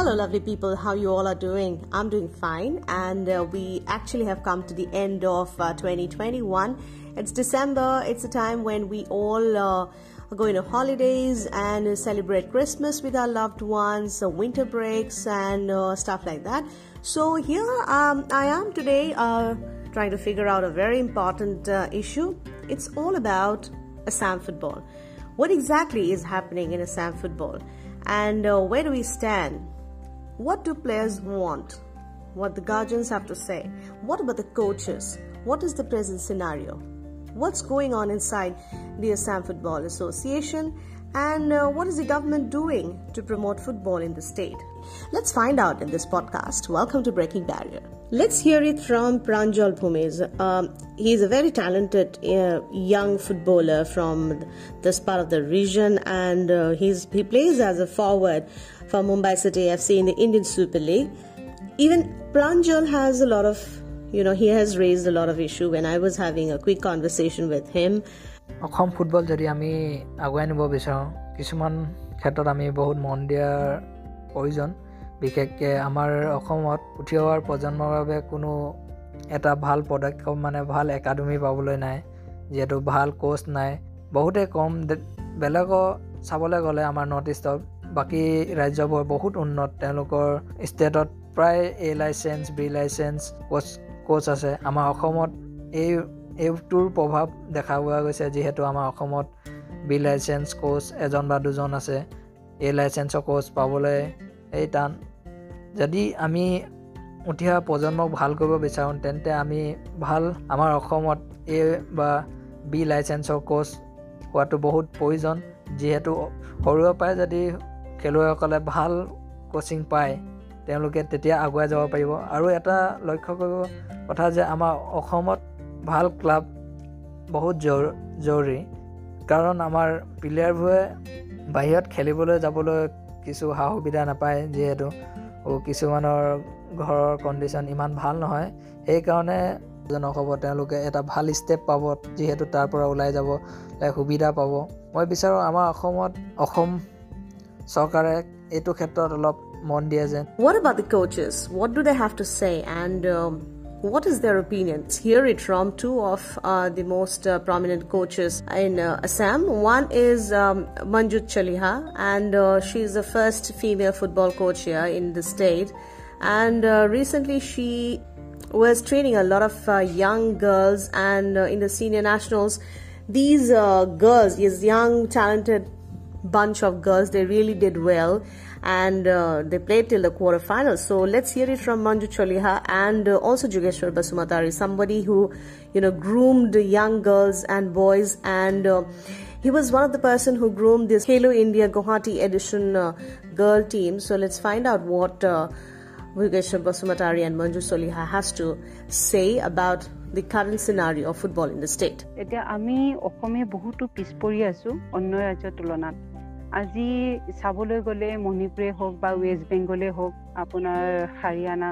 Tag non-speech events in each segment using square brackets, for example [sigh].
Hello, lovely people. How you all are doing? I'm doing fine, and uh, we actually have come to the end of uh, 2021. It's December. It's a time when we all uh, are going to holidays and celebrate Christmas with our loved ones, uh, winter breaks, and uh, stuff like that. So here um, I am today, uh, trying to figure out a very important issue. It's all about Assam football. What exactly is happening in Assam football? And where do we stand? What do players want? What the guardians have to say? What about the coaches? What is the present scenario? What's going on inside the Assam Football Association? And uh, what is the government doing to promote football in the state? Let's find out in this podcast. Welcome to Breaking Barrier. Let's hear it from Pranjal Bhumij. Um, he's a very talented uh, young footballer from this part of the region, and uh, he's he plays as a forward for Mumbai City FC in the Indian Super League. Even Pranjal has a lot of, you know, he has raised a lot of issue. When I was having a quick conversation with him, Assam football যদি আমি আগুৱাই নিব বিচাৰোঁ কিছুমান ক্ষেত্ৰত আমি বহুত মন দিয়াৰ প্ৰয়োজন। বিশেষকৈ আমাৰ অসমত উঠি অহাৰ প্ৰজন্মৰ বাবে কোনো এটা ভাল পদক্ষেপ মানে ভাল একাডেমি পাবলৈ নাই যিহেতু ভাল কোচ নাই। বহুতে কম বেলেগৰ চাবলৈ গ'লে আমাৰ নৰ্থ ইষ্টত বাকী ৰাজ্যবোৰ বহুত উন্নত। তেওঁলোকৰ ষ্টেটত প্ৰায় A licence B licence coach coach আছে। আমাৰ অসমত এই এইটোৰ প্ৰভাৱ দেখা পোৱা গৈছে যিহেতু আমাৰ অসমত বি লাইচেঞ্চ কোচ এজন বা দুজন আছে। এ লাইচেঞ্চৰ কোচ পাবলৈ এই টান। যদি আমি উঠি অহা প্ৰজন্মক ভাল কৰিব বিচাৰোঁ তেন্তে আমি ভাল আমাৰ অসমত এ বা বি লাইচেঞ্চৰ কোচ হোৱাটো বহুত প্ৰয়োজন। যিহেতু সৰুৰে পৰাই যদি খেলুৱৈসকলে ভাল কোচিং পায় তেওঁলোকে তেতিয়া আগুৱাই যাব পাৰিব। আৰু এটা লক্ষ্য কৰিব কথা যে আমাৰ অসমত ভাল ক্লাব বহুত জৰুৰী। কাৰণ আমাৰ প্লেয়াৰবোৰে বাহিৰত খেলিবলৈ যাবলৈ কিছু সা সুবিধা নাপায় যিহেতু কিছুমানৰ ঘৰৰ কণ্ডিশ্যন ইমান ভাল নহয়। সেইকাৰণে জনক হ'ব তেওঁলোকে এটা ভাল ষ্টেপ পাব যিহেতু তাৰ পৰা ওলাই যাব সুবিধা পাব। মই বিচাৰোঁ আমাৰ অসমত অসম চৰকাৰে এইটো ক্ষেত্ৰত অলপ মন দিয়ে What about the coaches? What do they have to say? And um, what is their opinion? Hear it from two of uh, the most uh, prominent coaches in uh, Assam. One is um, Manju Chaliha, and uh, she is the first female football coach here in the state. And uh, recently, she was training a lot of uh, young girls, and in the senior nationals, these girls, these young, talented bunch of girls. They really did well and uh, they played till the quarterfinals. So let's hear it from Manju Chaliha and uh, also Jugeshwar Basumatari, somebody who, you know, groomed young girls and boys and. Uh, he was one of the person who groomed this Khelo India Guwahati edition uh, girl team. So let's find out what uh, Vigeshwar Basumatari and Manju Chaliha has to say about the current scenario of football in the state. আজি চাবলৈ গ'লে মণিপুৰে হওক বা west বেংগলে হওক আপোনাৰ হাৰিয়ানা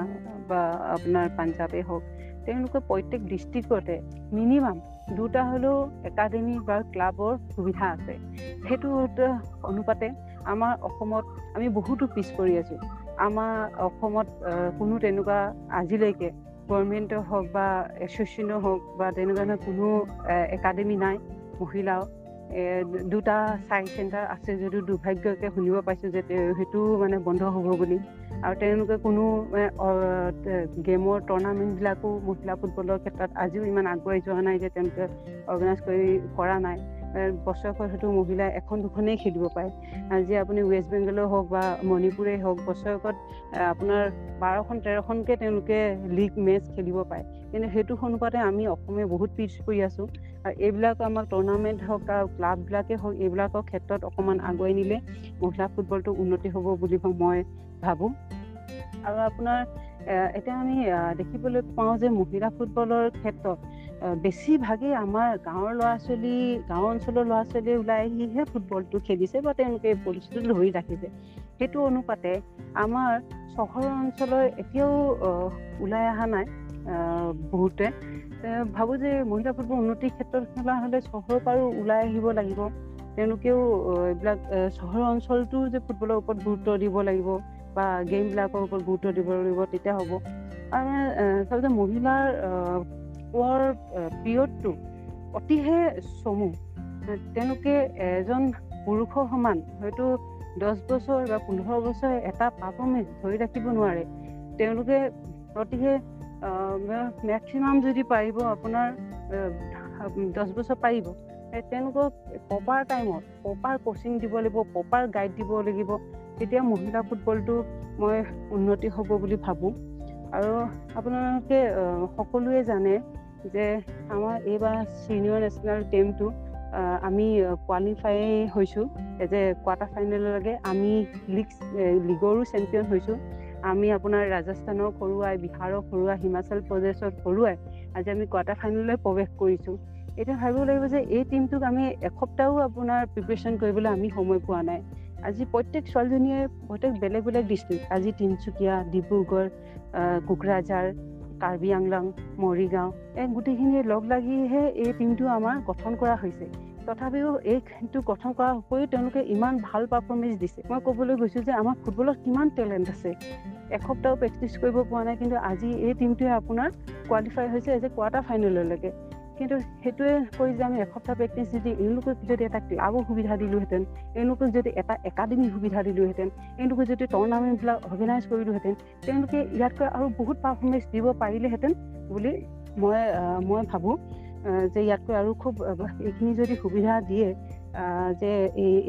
বা আপোনাৰ পাঞ্জাৱে হওক তেওঁলোকে প্ৰত্যেক ডিষ্ট্ৰিক্টতে মিনিমাম দুটা হ'লেও একাডেমি বা ক্লাবৰ সুবিধা আছে। সেইটো অনুপাতে আমাৰ অসমত আমি বহুতো পিছ পৰি আছোঁ। আমাৰ অসমত কোনো তেনেকুৱা আজিলৈকে গভৰ্ণমেণ্টৰ হওক বা এছ'চিয়েশ্যনৰ হওক বা তেনেকুৱা ধৰণৰ কোনো একাডেমি নাই মহিলাও। দুটা চাই চেণ্টাৰ আছে যদিও দুৰ্ভাগ্যকে শুনিব পাইছোঁ যে সেইটো মানে বন্ধ হ'ব বুলি। আৰু তেওঁলোকে কোনো গেমৰ টুৰ্ণামেণ্টবিলাকো মহিলা ফুটবলৰ ক্ষেত্ৰত আজিও ইমান আগুৱাই যোৱা নাই যে তেওঁলোকে অৰ্গেনাইজ কৰি কৰা নাই। বছৰেকত হয়তো মহিলাই এখন দুখনেই খেলিব পাৰে। আজি আপুনি ৱেষ্ট বেংগলে হওক বা মণিপুৰেই হওক বছৰেকত আপোনাৰ বাৰখন তেৰখনকৈ তেওঁলোকে লীগ মেচ খেলিব পাৰে। কিন্তু সেইটো অনুপাতে আমি অসমে বহুত পিছ পৰি আছোঁ। আৰু এইবিলাক আমাক টুৰ্ণামেণ্ট হওক আৰু ক্লাববিলাকেই হওক এইবিলাকৰ ক্ষেত্ৰত অকণমান আগুৱাই নিলে মহিলা ফুটবলটো উন্নতি হ'ব বুলি মই ভাবোঁ। আৰু আপোনাৰ এতিয়া আমি দেখিবলৈ পাওঁ যে মহিলা ফুটবলৰ ক্ষেত্ৰত বেছিভাগেই আমাৰ গাঁৱৰ ল'ৰা ছোৱালী গাঁও অঞ্চলৰ ল'ৰা ছোৱালীয়ে ওলাই আহিহে ফুটবলটো খেলিছে বা তেওঁলোকে পলিচিটো ধৰি ৰাখিছে। সেইটো অনুপাতে আমাৰ চহৰ অঞ্চলৰ এতিয়াও ওলাই অহা নাই বহুতে। ভাবোঁ যে মহিলা ফুটবল উন্নতিৰ ক্ষেত্ৰত খেলা হ'লে চহৰৰ পৰাও ওলাই আহিব লাগিব। তেওঁলোকেও এইবিলাক চহৰ অঞ্চলটো যে ফুটবলৰ ওপৰত গুৰুত্ব দিব লাগিব বা গেমবিলাকৰ ওপৰত গুৰুত্ব দিব লাগিব তেতিয়া হ'ব। আৰু চাব যে মহিলাৰ পোৱাৰ পিৰিয়ডটো অতিহে চমু। তেওঁলোকে এজন পুৰুষৰ সমান হয়তো দহ বছৰ বা পোন্ধৰ বছৰ এটা পাৰফৰ্মেঞ্চ ধৰি ৰাখিব নোৱাৰে। তেওঁলোকে অতিকে মেক্সিমাম যদি পাৰিব আপোনাৰ দহ বছৰ পাৰিব তেওঁলোকক প্ৰপাৰ টাইমত প্ৰপাৰ কোচিং দিব লাগিব প্ৰপাৰ গাইড দিব লাগিব। তেতিয়া মহিলা ফুটবলটো মই উন্নতি হ'ব বুলি ভাবোঁ। আৰু আপোনালোকে সকলোৱে জানে যে আমাৰ এইবাৰ ছিনিয়ৰ নেশ্যনেল টিমটো আমি কোৱালিফাই হৈছোঁ। এ কোৱাৰ্টাৰ ফাইনেললৈকে আমি লীগ লীগৰো চেম্পিয়ন হৈছোঁ। আমি আপোনাৰ ৰাজস্থানক হৰুৱাই বিহাৰক হৰুৱাই হিমাচল প্ৰদেশত হৰুৱাই আজি আমি কোৱাৰ্টাৰ ফাইনেললৈ প্ৰৱেশ কৰিছোঁ। এতিয়া ভাবিব লাগিব যে এই টিমটোক আমি এসপ্তাহো আপোনাৰ প্ৰিপেৰেশ্যন কৰিবলৈ আমি সময় পোৱা নাই। আজি প্ৰত্যেক ছোৱালীজনীয়ে প্ৰত্যেক বেলেগ বেলেগ ডিষ্ট্ৰিক্ট আজি তিনিচুকীয়া ডিব্ৰুগড় কোকৰাঝাৰ কাৰ্বি আংলং মৰিগাঁও এই গোটেইখিনিয়ে লগ লাগিহে এই টিমটো আমাৰ গঠন কৰা হৈছে। তথাপিও এইটো গঠন কৰাৰ উপৰিও তেওঁলোকে ইমান ভাল পাৰফৰ্মেঞ্চ দিছে। মই ক'বলৈ গৈছোঁ যে আমাৰ ফুটবলত কিমান টেলেণ্ট আছে। এসপ্তাহো প্ৰেক্টিচ কৰিব পৰা নাই কিন্তু আজি এই টিমটোৱে আপোনাৰ কোৱালিফাই হৈছে এজ এ কোৱাৰ্টাৰ ফাইনেললৈকে কিন্তু সেইটোৱে কৈ যে আমি এসপ্তাহ প্ৰেক্টিচ যদি এওঁলোকক যদি এটা ক্লাবৰ সুবিধা দিলোঁহেঁতেন এওঁলোকক যদি এটা একাডেমি সুবিধা দিলোঁহেঁতেন এওঁলোকে যদি টুৰ্ণামেণ্টবিলাক অৰ্গেনাইজ কৰিলোঁহেঁতেন তেওঁলোকে ইয়াতকৈ আৰু বহুত পাৰফৰ্মেঞ্চ দিব পাৰিলেহেঁতেন বুলি মই মই ভাবোঁ যে ইয়াতকৈ আৰু খুব এইখিনি যদি সুবিধা দিয়ে যে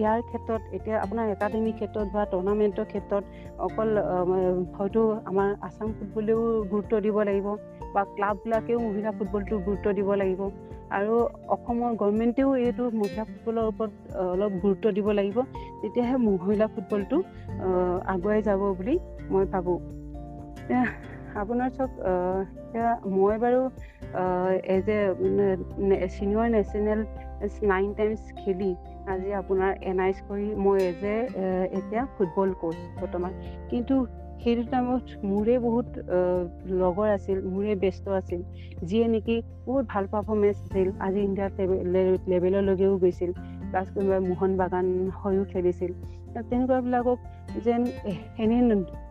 ইয়াৰ ক্ষেত্ৰত এতিয়া আপোনাৰ একাডেমিৰ ক্ষেত্ৰত বা টুৰ্ণামেণ্টৰ ক্ষেত্ৰত অকল হয়তো আমাৰ আছাম ফুটবলেও গুৰুত্ব দিব লাগিব। বা ক্লাববিলাকেও মহিলা ফুটবলটো গুৰুত্ব দিব লাগিব। আৰু অসমৰ গভৰ্ণমেণ্টেও এইটো মহিলা ফুটবলৰ ওপৰত অলপ গুৰুত্ব দিব লাগিব। তেতিয়াহে মহিলা ফুটবলটো আগুৱাই যাব বুলি মই ভাবোঁ। আপোনাৰ চাওক এতিয়া মই বাৰু as a senior national nine times খেলি আজি আপোনাৰ এনাইজ কৰি মই এজ এ এতিয়া ফুটবল কোচ বৰ্তমান। কিন্তু সেইটো টাইমত মোৰে বহুত লগৰ আছিল মোৰে ব্যস্ত আছিল যিয়ে নেকি বহুত ভাল পাৰফৰ্মেঞ্চ আছিল আজি ইণ্ডিয়া লেভেললৈকেও গৈছিল প্লাছ কোনোবাই মোহন বাগান হৈও খেলিছিল। তেনেকুৱাবিলাকক যেন এনে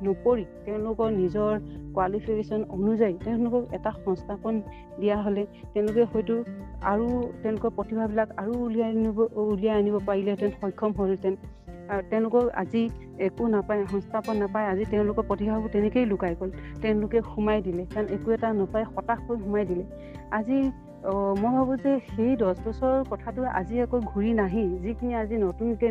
নপৰি তেওঁলোকৰ নিজৰ কোৱালিফিকেশ্যন অনুযায়ী তেওঁলোকক এটা সংস্থাপন দিয়া হ'লে তেওঁলোকে হয়তো আৰু তেওঁলোকৰ প্ৰতিভাবিলাক আৰু উলিয়াই আনিব উলিয়াই আনিব পাৰিলেহেঁতেন সক্ষম হ'লহেঁতেন। তেওঁলোকক আজি একো নাপায় সংস্থাপন নাপায় আজি তেওঁলোকৰ প্ৰতিভাবোৰ তেনেকেই লুকাই গ'ল। তেওঁলোকে সোমাই দিলে কাৰণ একো এটা নাপায় হতাশ হৈ সোমাই দিলে। আজি মই ভাবোঁ যে সেই দহ বছৰৰ কথাটো আজি আকৌ ঘূৰি নাহি যিখিনি আজি নতুনকৈ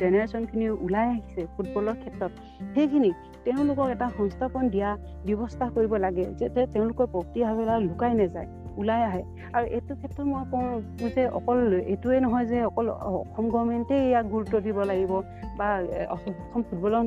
জেনেৰেশ্যনখিনি ওলাই আহিছে ফুটবলৰ ক্ষেত্ৰত সেইখিনি তেওঁলোকক এটা সংস্থাপন দিয়া ব্যৱস্থা কৰিব লাগে যাতে তেওঁলোকৰ প্ৰতিভাবিলাক লুকাই নাযায়। ওলাই আহে। আৰু এইটো ক্ষেত্ৰত মই কওঁ যে অকল এইটোৱে নহয় যে অকল অসম গভৰ্ণমেণ্টেই ইয়াক গুৰুত্ব দিব লাগিব বা অসম ফুটবলৰ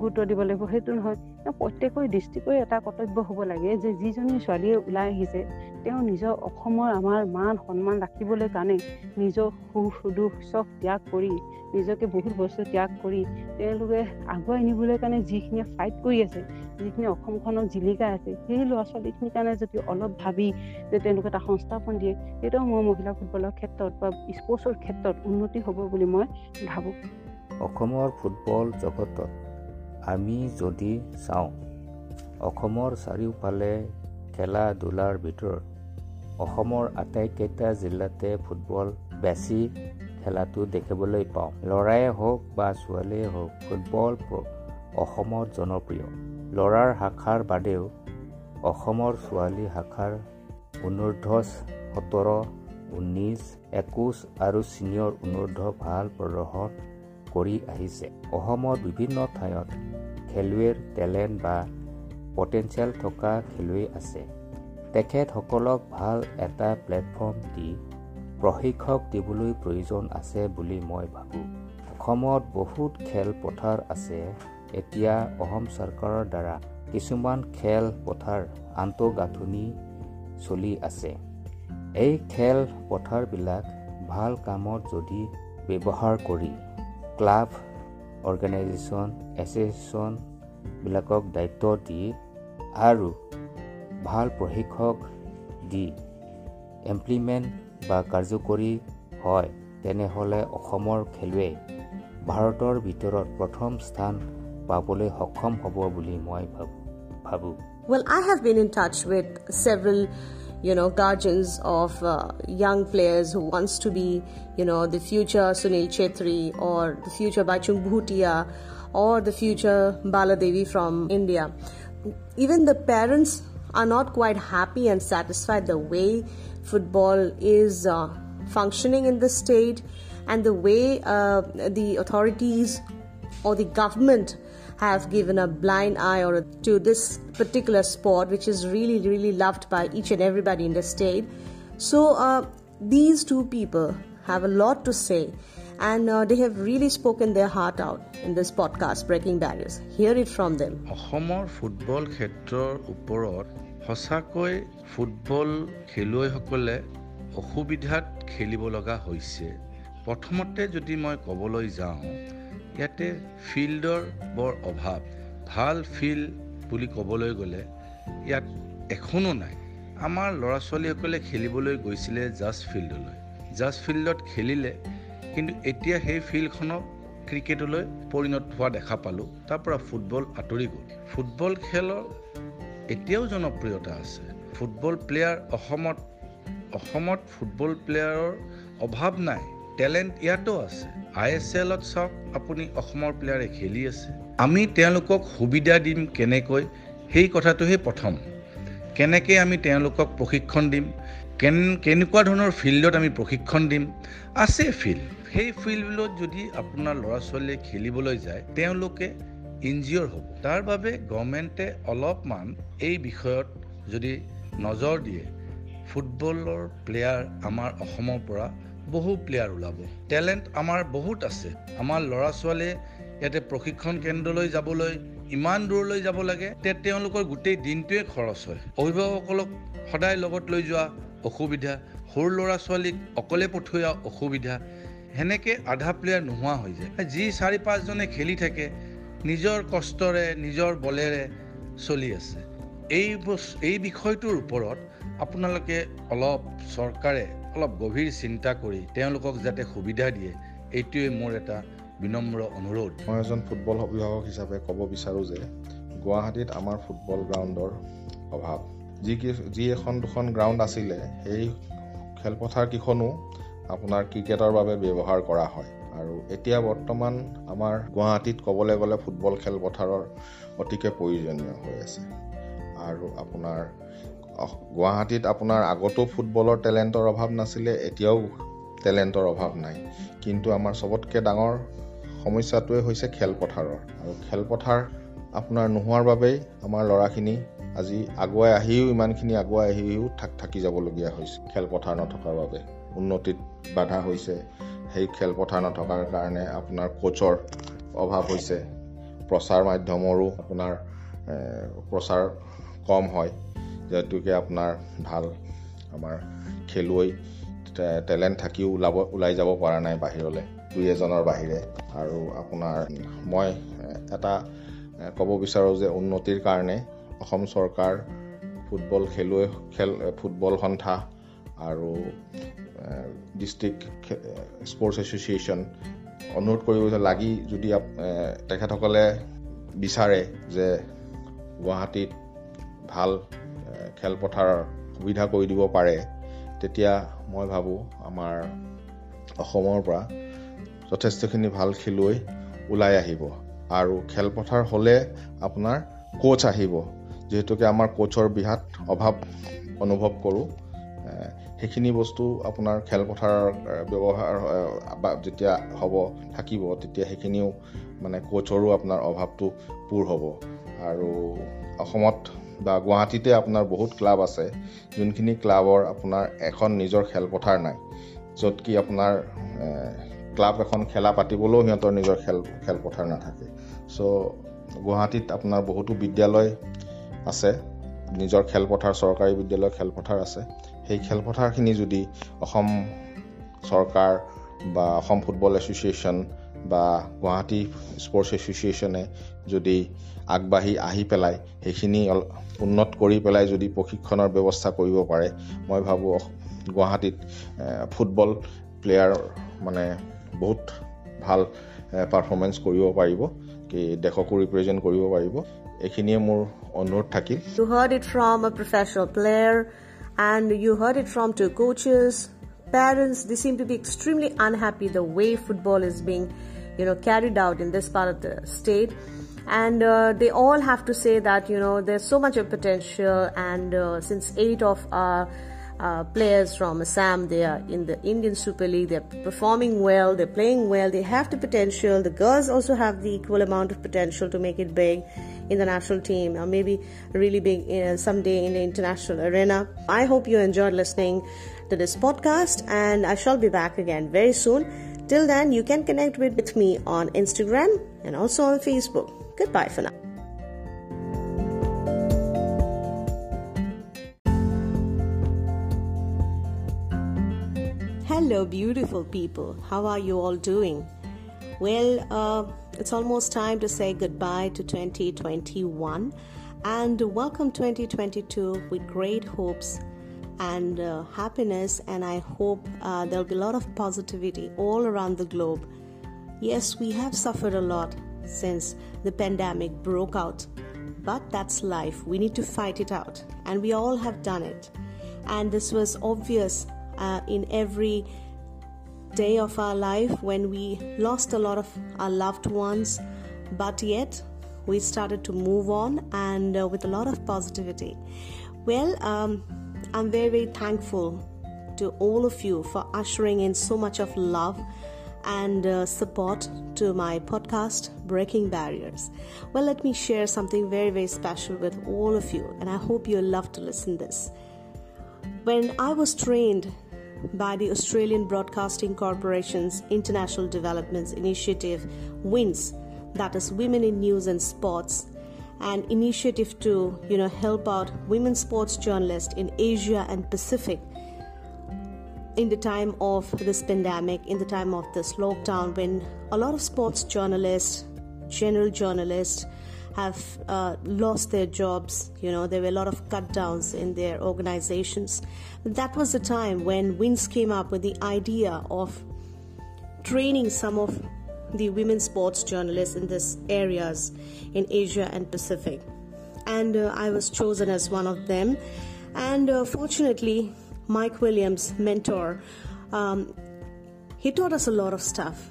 গুৰুত্ব দিব লাগিব সেইটো নহয়। প্ৰত্যেকৰ ডিষ্ট্ৰিক্টৰে এটা কৰ্তব্য হ'ব লাগে যে যিজনী ছোৱালীয়ে ওলাই আহিছে তেওঁ নিজৰ অসমৰ আমাৰ মান সন্মান ৰাখিবলৈ কাৰণে নিজৰ সুখ দুখ চব ত্যাগ কৰি নিজকে বহুত বস্তু ত্যাগ কৰি তেওঁলোকে আগুৱাই নিবলৈ কাৰণে যিখিনিয়ে ফাইট কৰি আছে যিখিনি অসমখনক জিলিকাই আছে সেই ল'ৰা ছোৱালীখিনিৰ কাৰণে যদি অলপ ভাবি যে তেওঁলোকে এটা সংস্থাপন দিয়ে তেতিয়াও মই মহিলা ফুটবলৰ ক্ষেত্ৰত বা স্পৰ্টছৰ ক্ষেত্ৰত উন্নতি হ'ব বুলি মই ভাবোঁ। অসমৰ ফুটবল জগতত আমি যদি চাওঁ অসমৰ চাৰিওফালে খেলা ধূলাৰ ভিতৰত অসমৰ আটাইকেইটা জিলাতে ফুটবল বেছি খেলাটো দেখিবলৈ পাওঁ। ল'ৰাই হওক বা ছোৱালীয়ে হওক ফুটবল অসমত জনপ্ৰিয়। ল'ৰাৰ শাখাৰ বাদেও অসমৰ ছোৱালী শাখাৰ অনূৰ্ধ সোতৰ ঊনৈছ একৈছ আৰু ছিনিয়ৰ অনূৰ্ধ ভাল প্ৰদৰ্শন কৰি আহিছে। অসমৰ বিভিন্ন ঠাইত খেলুৱৈৰ টেলেণ্ট বা পটেঞ্চিয়েল থকা খেলুৱৈ আছে। তেখেতসকলক ভাল এটা প্লেটফৰ্ম দি প্ৰশিক্ষক দিবলৈ প্ৰয়োজন আছে বুলি মই ভাবোঁ। অসমত বহুত খেলপথাৰ আছে। এতিয়া অসম চৰকাৰৰ দ্বাৰা কিছুমান খেল পথাৰ আন্তঃগাঁথনি চলি আছে। এই খেল পথাৰবিলাক ভাল কামত যদি ব্যৱহাৰ কৰি ক্লাব অৰ্গেনাইজেশ্যন এছ'চিয়েশ্যনবিলাকক দায়িত্ব দি আৰু ভাল প্ৰশিক্ষক দি ইমপ্লিমেণ্ট বা কাৰ্যকৰী হয় তেনেহ'লে অসমৰ খেলুৱৈ ভাৰতৰ ভিতৰত প্ৰথম স্থান পাবলৈ সক্ষম হ'ব বুলি মই ভাবোঁ। Well, I have been in touch with several, you know, guardians of uh, young players who wants to be, you know, the future Sunil Chhetri or the future Bhaichung Bhutia or the future Baladevi from India. Even the parents are not quite happy and satisfied the way football is uh, functioning in the state and the way uh, the authorities or the government have given a blind eye or to this particular sport which is really really loved by each and everybody in the state so uh, these two people have a lot to say and uh, they have really spoken their heart out in this podcast breaking barriers hear it from them অসমৰ football ক্ষেত্ৰৰ ওপৰত সঁচাকৈ football খেলুৱৈসকলে অসুবিধাত খেলিব লগা হৈছে প্ৰথমতে যদি মই ক'বলৈ যাওঁ ইয়াতে ফিল্ডৰ বৰ অভাৱ। ভাল ফিল্ড বুলি ক'বলৈ গ'লে ইয়াত এখনো নাই। আমাৰ ল'ৰা ছোৱালীসকলে খেলিবলৈ গৈছিলে জাজ ফিল্ডলৈ। জাজ ফিল্ডত খেলিলে কিন্তু এতিয়া সেই ফিল্ডখনক ক্ৰিকেটলৈ পৰিণত হোৱা দেখা পালোঁ। তাৰ পৰা ফুটবল আঁতৰি গ'ল। ফুটবল খেলৰ এতিয়াও জনপ্ৰিয়তা আছে। ফুটবল প্লেয়াৰ অসমত অসমত ফুটবল প্লেয়াৰৰ অভাৱ নাই। টেলেণ্ট ইয়াতো আছে। আই এছ এলত চাওক আপুনি অসমৰ প্লেয়াৰে খেলি আছে। আমি তেওঁলোকক সুবিধা দিম কেনেকৈ সেই কথাটোহে প্ৰথম। কেনেকৈ আমি তেওঁলোকক প্ৰশিক্ষণ দিম কেন কেনেকুৱা ধৰণৰ ফিল্ডত আমি প্ৰশিক্ষণ দিম আছে ফিল্ড। সেই ফিল্ডত যদি আপোনাৰ ল'ৰা ছোৱালীয়ে খেলিবলৈ যায় তেওঁলোকে ইনজিঅ'ৰ হ'ব। তাৰ বাবে গভৰ্ণমেণ্টে অলপমান এই বিষয়ত যদি নজৰ দিয়ে ফুটবলৰ প্লেয়াৰ আমাৰ অসমৰ পৰা বহু প্লেয়াৰ ওলাব। টেলেণ্ট আমাৰ বহুত আছে। আমাৰ ল'ৰা ছোৱালীয়ে ইয়াতে প্ৰশিক্ষণ কেন্দ্ৰলৈ যাবলৈ ইমান দূৰলৈ যাব লাগে তে তেওঁলোকৰ গোটেই দিনটোৱে খৰচ হয়। অভিভাৱকসকলক সদায় লগত লৈ যোৱা অসুবিধা সৰু ল'ৰা ছোৱালীক অকলে পঠিওৱা অসুবিধা সেনেকৈ আধা প্লেয়াৰ নোহোৱা হৈ যায়। যি চাৰি পাঁচজনে খেলি থাকে নিজৰ কষ্টৰে নিজৰ বলেৰে চলি আছে। এই এই বিষয়টোৰ ওপৰত আপোনালোকে অলপ চৰকাৰে অলপ গভীৰ চিন্তা কৰি তেওঁলোকক যাতে সুবিধা দিয়ে এইটোৱে মোৰ এটা বিনম্ৰ অনুৰোধ। মই এজন ফুটবল অভিভাৱক হিচাপে ক'ব বিচাৰোঁ যে গুৱাহাটীত আমাৰ ফুটবল গ্ৰাউণ্ডৰ অভাৱ যি যি এখন দুখন গ্ৰাউণ্ড আছিলে সেই খেলপথাৰকেইখনো আপোনাৰ ক্ৰিকেটৰ বাবে ব্যৱহাৰ কৰা হয়। আৰু এতিয়া বৰ্তমান আমাৰ গুৱাহাটীত ক'বলৈ গ'লে ফুটবল খেলপথাৰৰ অতিকে প্ৰয়োজনীয় হৈ আছে। আৰু আপোনাৰ গুৱাহাটীত আপোনাৰ আগতো ফুটবলৰ টেলেণ্টৰ অভাৱ নাছিলে এতিয়াও টেলেণ্টৰ অভাৱ নাই। কিন্তু আমাৰ চবতকৈ ডাঙৰ সমস্যাটোৱে হৈছে খেলপথাৰৰ। আৰু খেলপথাৰ আপোনাৰ নোহোৱাৰ বাবেই আমাৰ ল'ৰাখিনি আজি আগুৱাই আহিও ইমানখিনি আগুৱাই আহিও থাক থাকি যাবলগীয়া হৈছে খেলপথাৰ নথকাৰ বাবে। উন্নতিত বাধা হৈছে সেই খেলপথাৰ নথকাৰ কাৰণে আপোনাৰ কোচৰ অভাৱ হৈছে। প্ৰচাৰ মাধ্যমৰো আপোনাৰ প্ৰচাৰ কম হয়। যিহেতুকে আপোনাৰ ভাল আমাৰ খেলুৱৈ টেলেণ্ট থাকিও ওলাব ওলাই যাব পৰা নাই বাহিৰলৈ দুই এজনৰ বাহিৰে। আৰু আপোনাৰ মই এটা ক'ব বিচাৰোঁ যে উন্নতিৰ কাৰণে অসম চৰকাৰ ফুটবল খেলুৱৈ খেল ফুটবল সন্থা আৰু ডিষ্ট্ৰিক্ট স্পৰ্টছ এছ'চিয়েশ্যন অনুৰোধ কৰিব লাগি যদি তেখেতসকলে বিচাৰে যে গুৱাহাটীত ভাল খেলপথাৰৰ সুবিধা কৰি দিব পাৰে তেতিয়া মই ভাবোঁ আমাৰ অসমৰ পৰা যথেষ্টখিনি ভাল খেলুৱৈ ওলাই আহিব। আৰু খেলপথাৰ হ'লে আপোনাৰ কোচ আহিব। যিহেতুকে আমাৰ কোচৰ বিৰাট অভাৱ অনুভৱ কৰোঁ। সেইখিনি বস্তু আপোনাৰ খেলপথাৰৰ ব্যৱহাৰ যেতিয়া হ'ব থাকিব তেতিয়া সেইখিনিও মানে কোচৰো আপোনাৰ অভাৱটো পূৰ হ'ব। আৰু অসমত বা গুৱাহাটীতে আপোনাৰ বহুত ক্লাব আছে যোনখিনি ক্লাবৰ আপোনাৰ এখন নিজৰ খেলপথাৰ নাই য'ত কি আপোনাৰ ক্লাব এখন খেলা পাতিবলৈও সিহঁতৰ নিজৰ খেল খেলপথাৰ নাথাকে। চ' গুৱাহাটীত আপোনাৰ বহুতো বিদ্যালয় আছে নিজৰ খেলপথাৰ চৰকাৰী বিদ্যালয় খেলপথাৰ আছে। সেই খেলপথাৰখিনি যদি অসম চৰকাৰ বা অসম ফুটবল এছ'চিয়েশ্যন বা গুৱাহাটী স্পৰ্টছ এছ'চিয়েশ্যনে যদি আগবাঢ়ি আহি পেলাই সেইখিনি উন্নত কৰি পেলাই যদি প্ৰশিক্ষণৰ ব্যৱস্থা কৰিব পাৰে মই ভাবোঁ গুৱাহাটীত ফুটবল প্লেয়াৰ মানে বহুত ভাল পাৰফৰ্মেঞ্চ কৰিব পাৰিব কি দেশকো ৰিপ্ৰেজেণ্ট কৰিব পাৰিব এইখিনিয়ে মোৰ অনুৰোধ থাকিল। You heard it from a professional player and you heard it from two coaches parents they seem to be extremely unhappy the way football is being you know carried out in this part of the state And uh, they all have to say that, you know, there's so much of potential and uh, since eight of our uh, players from Assam. They are in the Indian Super League. They're performing well. They're playing well. They have the potential. The girls also have the equal amount of potential to make it big in the national team or maybe really big uh, someday in the international arena. I hope you enjoyed listening to this podcast and I shall be back again very soon. Till then, you can connect with, with me on Instagram and also on Facebook. Goodbye for now. Hello, beautiful people. How are you all doing? Well, uh, it's almost time to say goodbye to 2021 and welcome 2022 with great hopes and uh, happiness. And I hope uh, there'll be a lot of positivity all around the globe. Yes, we have suffered a lot since the pandemic broke out, but that's life. We need to fight it out, and we all have done it. And this was obvious uh, in every day of our life when we lost a lot of our loved ones, but yet we started to move on and uh, with a lot of positivity. Well, um, I'm very, very thankful to all of you for ushering in so much of love and uh, support to my podcast, Breaking Barriers. Well, let me share something very, very special with all of you, and I hope you'll love to listen this. When I was trained by the Australian Broadcasting Corporation's International Developments Initiative, WINS, that is Women in News and Sports, an initiative to you know help out women sports journalists in Asia and Pacific in the time of this pandemic, in the time of this lockdown, when a lot of sports journalists, general journalists, have uh, lost their jobs. You know, there were a lot of cut downs in their organizations. That was the time when WINS came up with the idea of training some of the women sports journalists in these areas in Asia and Pacific. And uh, I was chosen as one of them. And uh, fortunately, Mike Williams, mentor, um, he taught us a lot of stuff.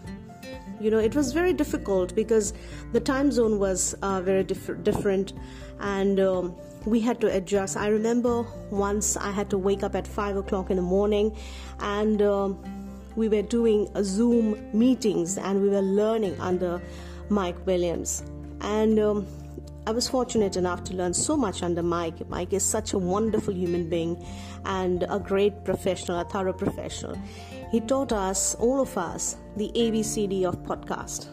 You know it was very difficult because the time zone was uh, very diff- different and um, we had to adjust. I remember once i had to wake up at 5 o'clock in the morning and um, we were doing zoom meetings and we were learning under mike williams. And um, I was fortunate enough to learn so much under Mike. Mike is such a wonderful human being and a great professional, a thorough professional. He taught us, all of us, the ABCD of podcast,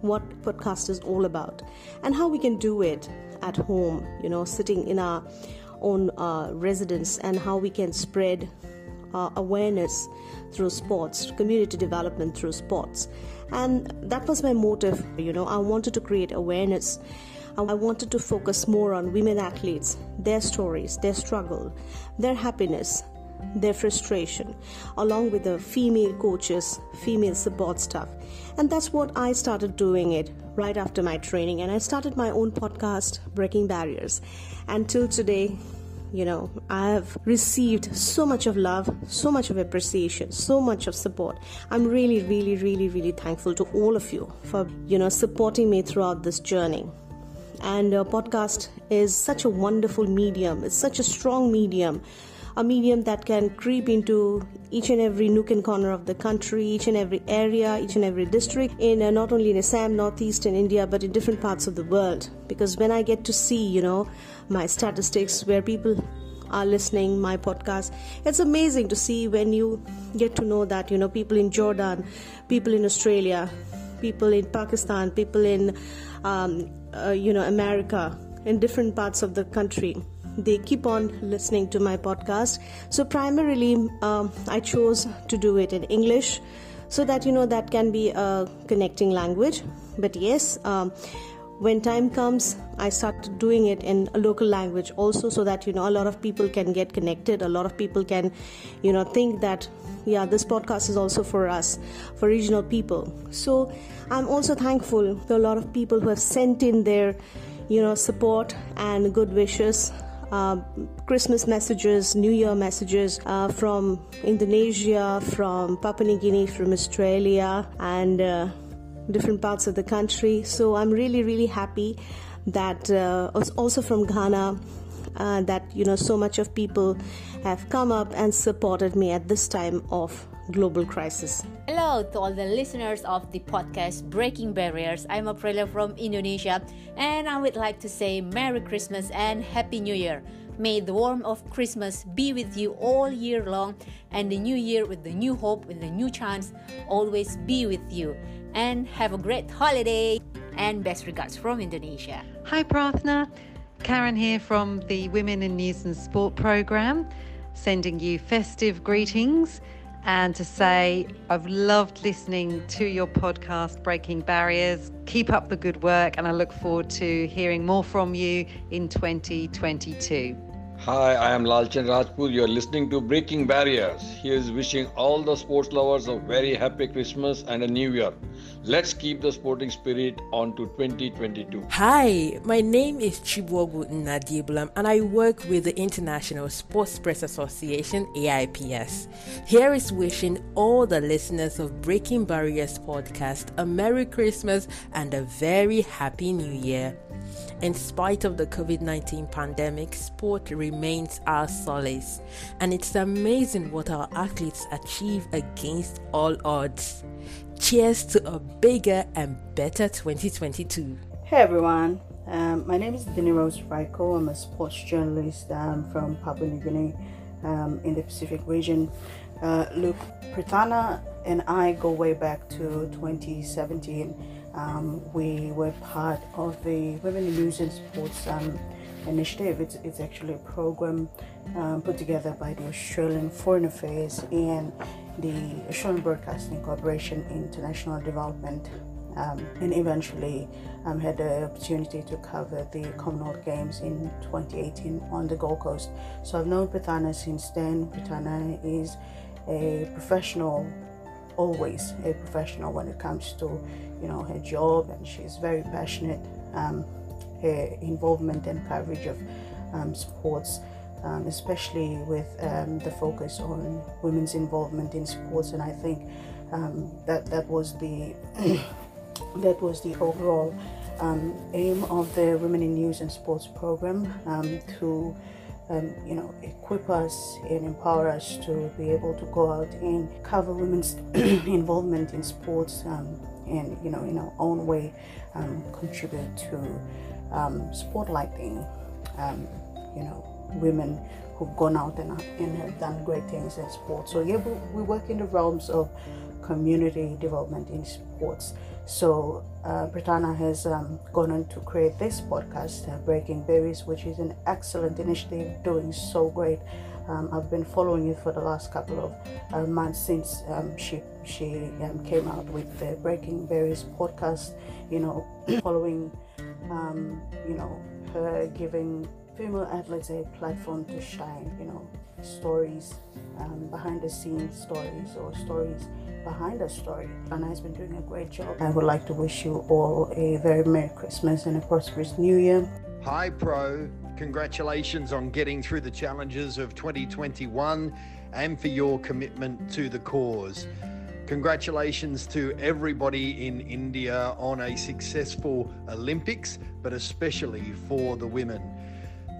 what podcast is all about, and how we can do it at home, you know, sitting in our own uh, residence, and how we can spread uh, awareness through sports, community development through sports. And that was my motive, you know, I wanted to create awareness. I wanted to focus more on women athletes, their stories, their struggle, their happiness, their frustration, along with the female coaches, female support staff. And that's what I started doing it right after my training. And I started my own podcast, Breaking Barriers. Until today, you know, I have received so much of love, so much of appreciation, so much of support. I'm really, really, really, really thankful to all of you for, you know, supporting me throughout this journey and a podcast is such a wonderful medium it's such a strong medium a medium that can creep into each and every nook and corner of the country each and every area each and every district in uh, not only in assam northeast in india but in different parts of the world. Because when i get to see you know my statistics where people are listening my podcast it's amazing to see when you get to know that you know people in jordan people in australia people in pakistan people in um, uh, you know america in different parts of the country they keep on listening to my podcast so primarily um, i chose to do it in english so that you know that can be a connecting language but yes um, when time comes, I start doing it in a local language also so that, you know, a lot of people can get connected. A lot of people can, you know, think that, yeah, this podcast is also for us, for regional people. So I'm also thankful to a lot of people who have sent in their, you know, support and good wishes Christmas messages, New Year messages uh, from Indonesia, from Papua New Guinea, from Australia, and uh, different parts of the country. So I'm really, really happy that uh, also from Ghana. Uh, that you know, so much of people have come up and supported me at this time of global crisis. Hello to all the listeners of the podcast Breaking Barriers. I'm Aprilia from Indonesia, and I would like to say Merry Christmas and Happy New Year. May the warmth of Christmas be with you all year long, and the new year with the new hope, with the new chance, always be with you. And have a great holiday, and best regards from Indonesia. Hi, Prathna. Karen here from the Women in News and Sport program, sending you festive greetings and to say I've loved listening to your podcast, Breaking Barriers. Keep up the good work, and I look forward to hearing more from you in 2022. Hi, I am Lalchand Rajput. You're listening to Breaking Barriers. Here's wishing all the sports lovers a very happy Christmas and a new year. Let's keep the sporting spirit on to 2022. Hi, my name is Chibogu Nadiblam and I work with the International Sports Press Association AIPS. Here is wishing all the listeners of Breaking Barriers podcast a Merry Christmas and a very Happy New Year. In spite of the COVID 19 pandemic, sport remains our solace, and it's amazing what our athletes achieve against all odds. Cheers to a bigger and better 2022. Hey everyone, um, my name is Dini Rose Raiko. I'm a sports journalist um, from Papua New Guinea um, in the Pacific region. Uh, Luke Pritana and I go way back to 2017. Um, we were part of the Women in News and Sports um, initiative. It's, it's actually a program um, put together by the Australian Foreign Affairs and the Australian Broadcasting Corporation International Development. Um, and eventually um, had the opportunity to cover the Commonwealth Games in 2018 on the Gold Coast. So I've known Pritana since then. Pritana is a professional, always a professional when it comes to you know her job, and she's very passionate. Um, her involvement and coverage of um, sports, um, especially with um, the focus on women's involvement in sports. And I think um, that that was the [clears throat] that was the overall um, aim of the Women in News and Sports program to. Um, you know, equip us and empower us to be able to go out and cover women's [clears throat] involvement in sports um, and, you know, in our own way, um, contribute to um, spotlighting, um, you know, women who've gone out and, and have done great things in sports. So yeah, we, we work in the realms of community development in sports. So uh, Britannia has um, gone on to create this podcast, uh, Breaking Barriers, which is an excellent initiative, doing so great. Um, I've been following it for the last couple of uh, months since um, she she um, came out with the Breaking Barriers podcast. You know, [clears throat] following um, you know, her giving female athletes a platform to shine, you know, stories, um, behind the scenes stories or stories behind a story. Anna has been doing a great job. I would like to wish you all a very Merry Christmas and a prosperous New Year. Hi, Pro. Congratulations on getting through the challenges of 2021 and for your commitment to the cause. Congratulations to everybody in India on a successful Olympics, but especially for the women.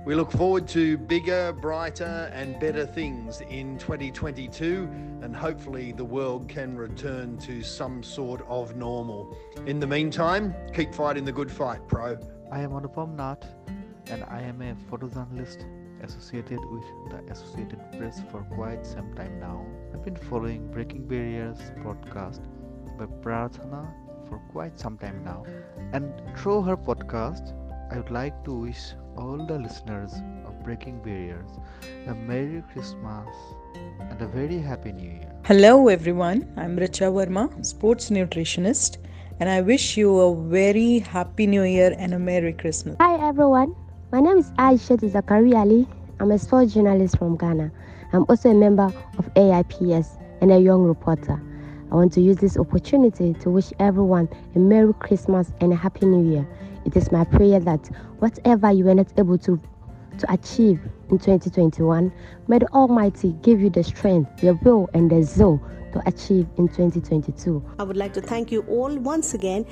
We look forward to bigger, brighter, and better things in 2022, and hopefully the world can return to some sort of normal. In the meantime, keep fighting the good fight, pro. I am Anupam Nath, and I am a photojournalist associated with the Associated Press for quite some time now. I've been following Breaking Barriers podcast by Prathana for quite some time now. And through her podcast, I would like to wish all the listeners of Breaking Barriers a Merry Christmas and a very Happy New Year. Hello everyone, I'm Richa Verma, sports nutritionist and I wish you a very happy new year and a Merry Christmas. Hi everyone, my name is Aisha Zakari Ali. I'm a sports journalist from Ghana. I'm also a member of AIPS and a young reporter. I want to use this opportunity to wish everyone a Merry Christmas and a Happy New Year. It is my prayer that whatever you were not able to, to achieve in 2021, may the Almighty give you the strength, the will, and the zeal to achieve in 2022. I would like to thank you all once again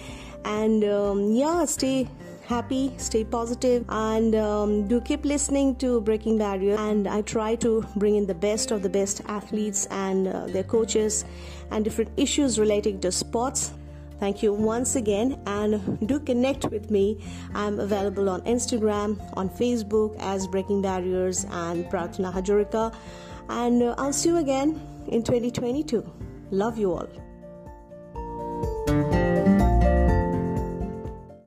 and um, yeah, stay happy, stay positive, and um, do keep listening to Breaking Barrier. And I try to bring in the best of the best athletes and uh, their coaches and different issues relating to sports. Thank you once again, and do connect with me. I'm available on Instagram, on Facebook as Breaking Barriers and Pratna Hazarika. And uh, I'll see you again in 2022. Love you all.